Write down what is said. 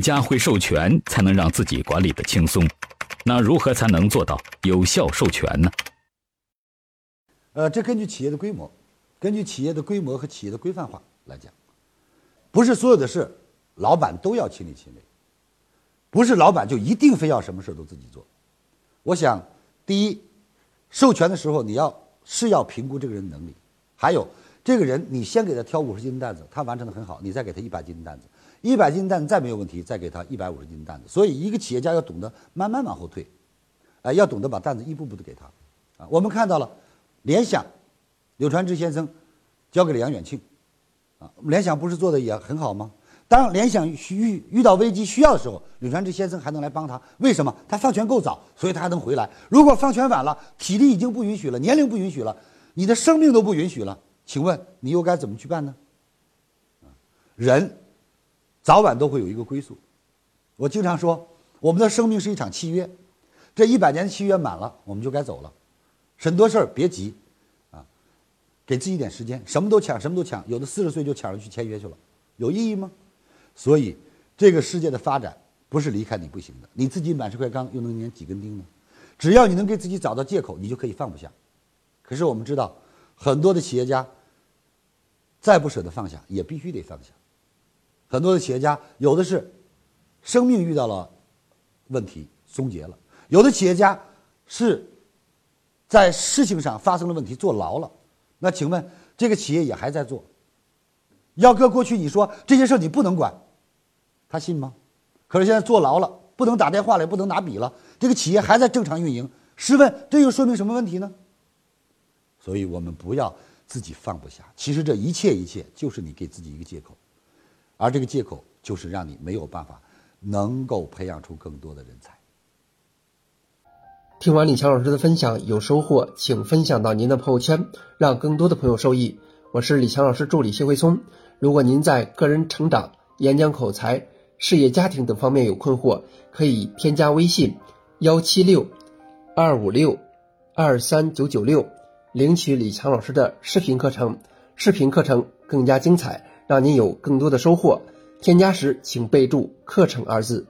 家会授权才能让自己管理的轻松，那如何才能做到有效授权呢？呃，这根据企业的规模，根据企业的规模和企业的规范化来讲，不是所有的事老板都要亲力亲为，不是老板就一定非要什么事都自己做。我想，第一，授权的时候你要是要评估这个人能力，还有这个人你先给他挑五十斤的担子，他完成的很好，你再给他一百斤的担子。一百斤担子再没有问题，再给他一百五十斤的担子。所以，一个企业家要懂得慢慢往后退，哎，要懂得把担子一步步的给他。啊，我们看到了，联想，柳传志先生交给了杨远庆，啊，联想不是做的也很好吗？当联想遇遇到危机需要的时候，柳传志先生还能来帮他。为什么？他放权够早，所以他还能回来。如果放权晚了，体力已经不允许了，年龄不允许了，你的生命都不允许了，请问你又该怎么去办呢？人。早晚都会有一个归宿。我经常说，我们的生命是一场契约，这一百年的契约满了，我们就该走了。很多事儿别急，啊，给自己点时间。什么都抢，什么都抢，有的四十岁就抢着去签约去了，有意义吗？所以，这个世界的发展不是离开你不行的。你自己满是块钢，又能粘几根钉呢？只要你能给自己找到借口，你就可以放不下。可是我们知道，很多的企业家再不舍得放下，也必须得放下。很多的企业家有的是生命遇到了问题终结了，有的企业家是在事情上发生了问题坐牢了。那请问这个企业也还在做？要搁过去你说这些事你不能管，他信吗？可是现在坐牢了，不能打电话了，也不能拿笔了，这个企业还在正常运营。试问这又说明什么问题呢？所以我们不要自己放不下。其实这一切一切就是你给自己一个借口。而这个借口就是让你没有办法能够培养出更多的人才。听完李强老师的分享，有收获，请分享到您的朋友圈，让更多的朋友受益。我是李强老师助理谢慧松。如果您在个人成长、演讲口才、事业家庭等方面有困惑，可以添加微信幺七六二五六二三九九六，领取李强老师的视频课程。视频课程更加精彩。让您有更多的收获。添加时请备注“课程”二字。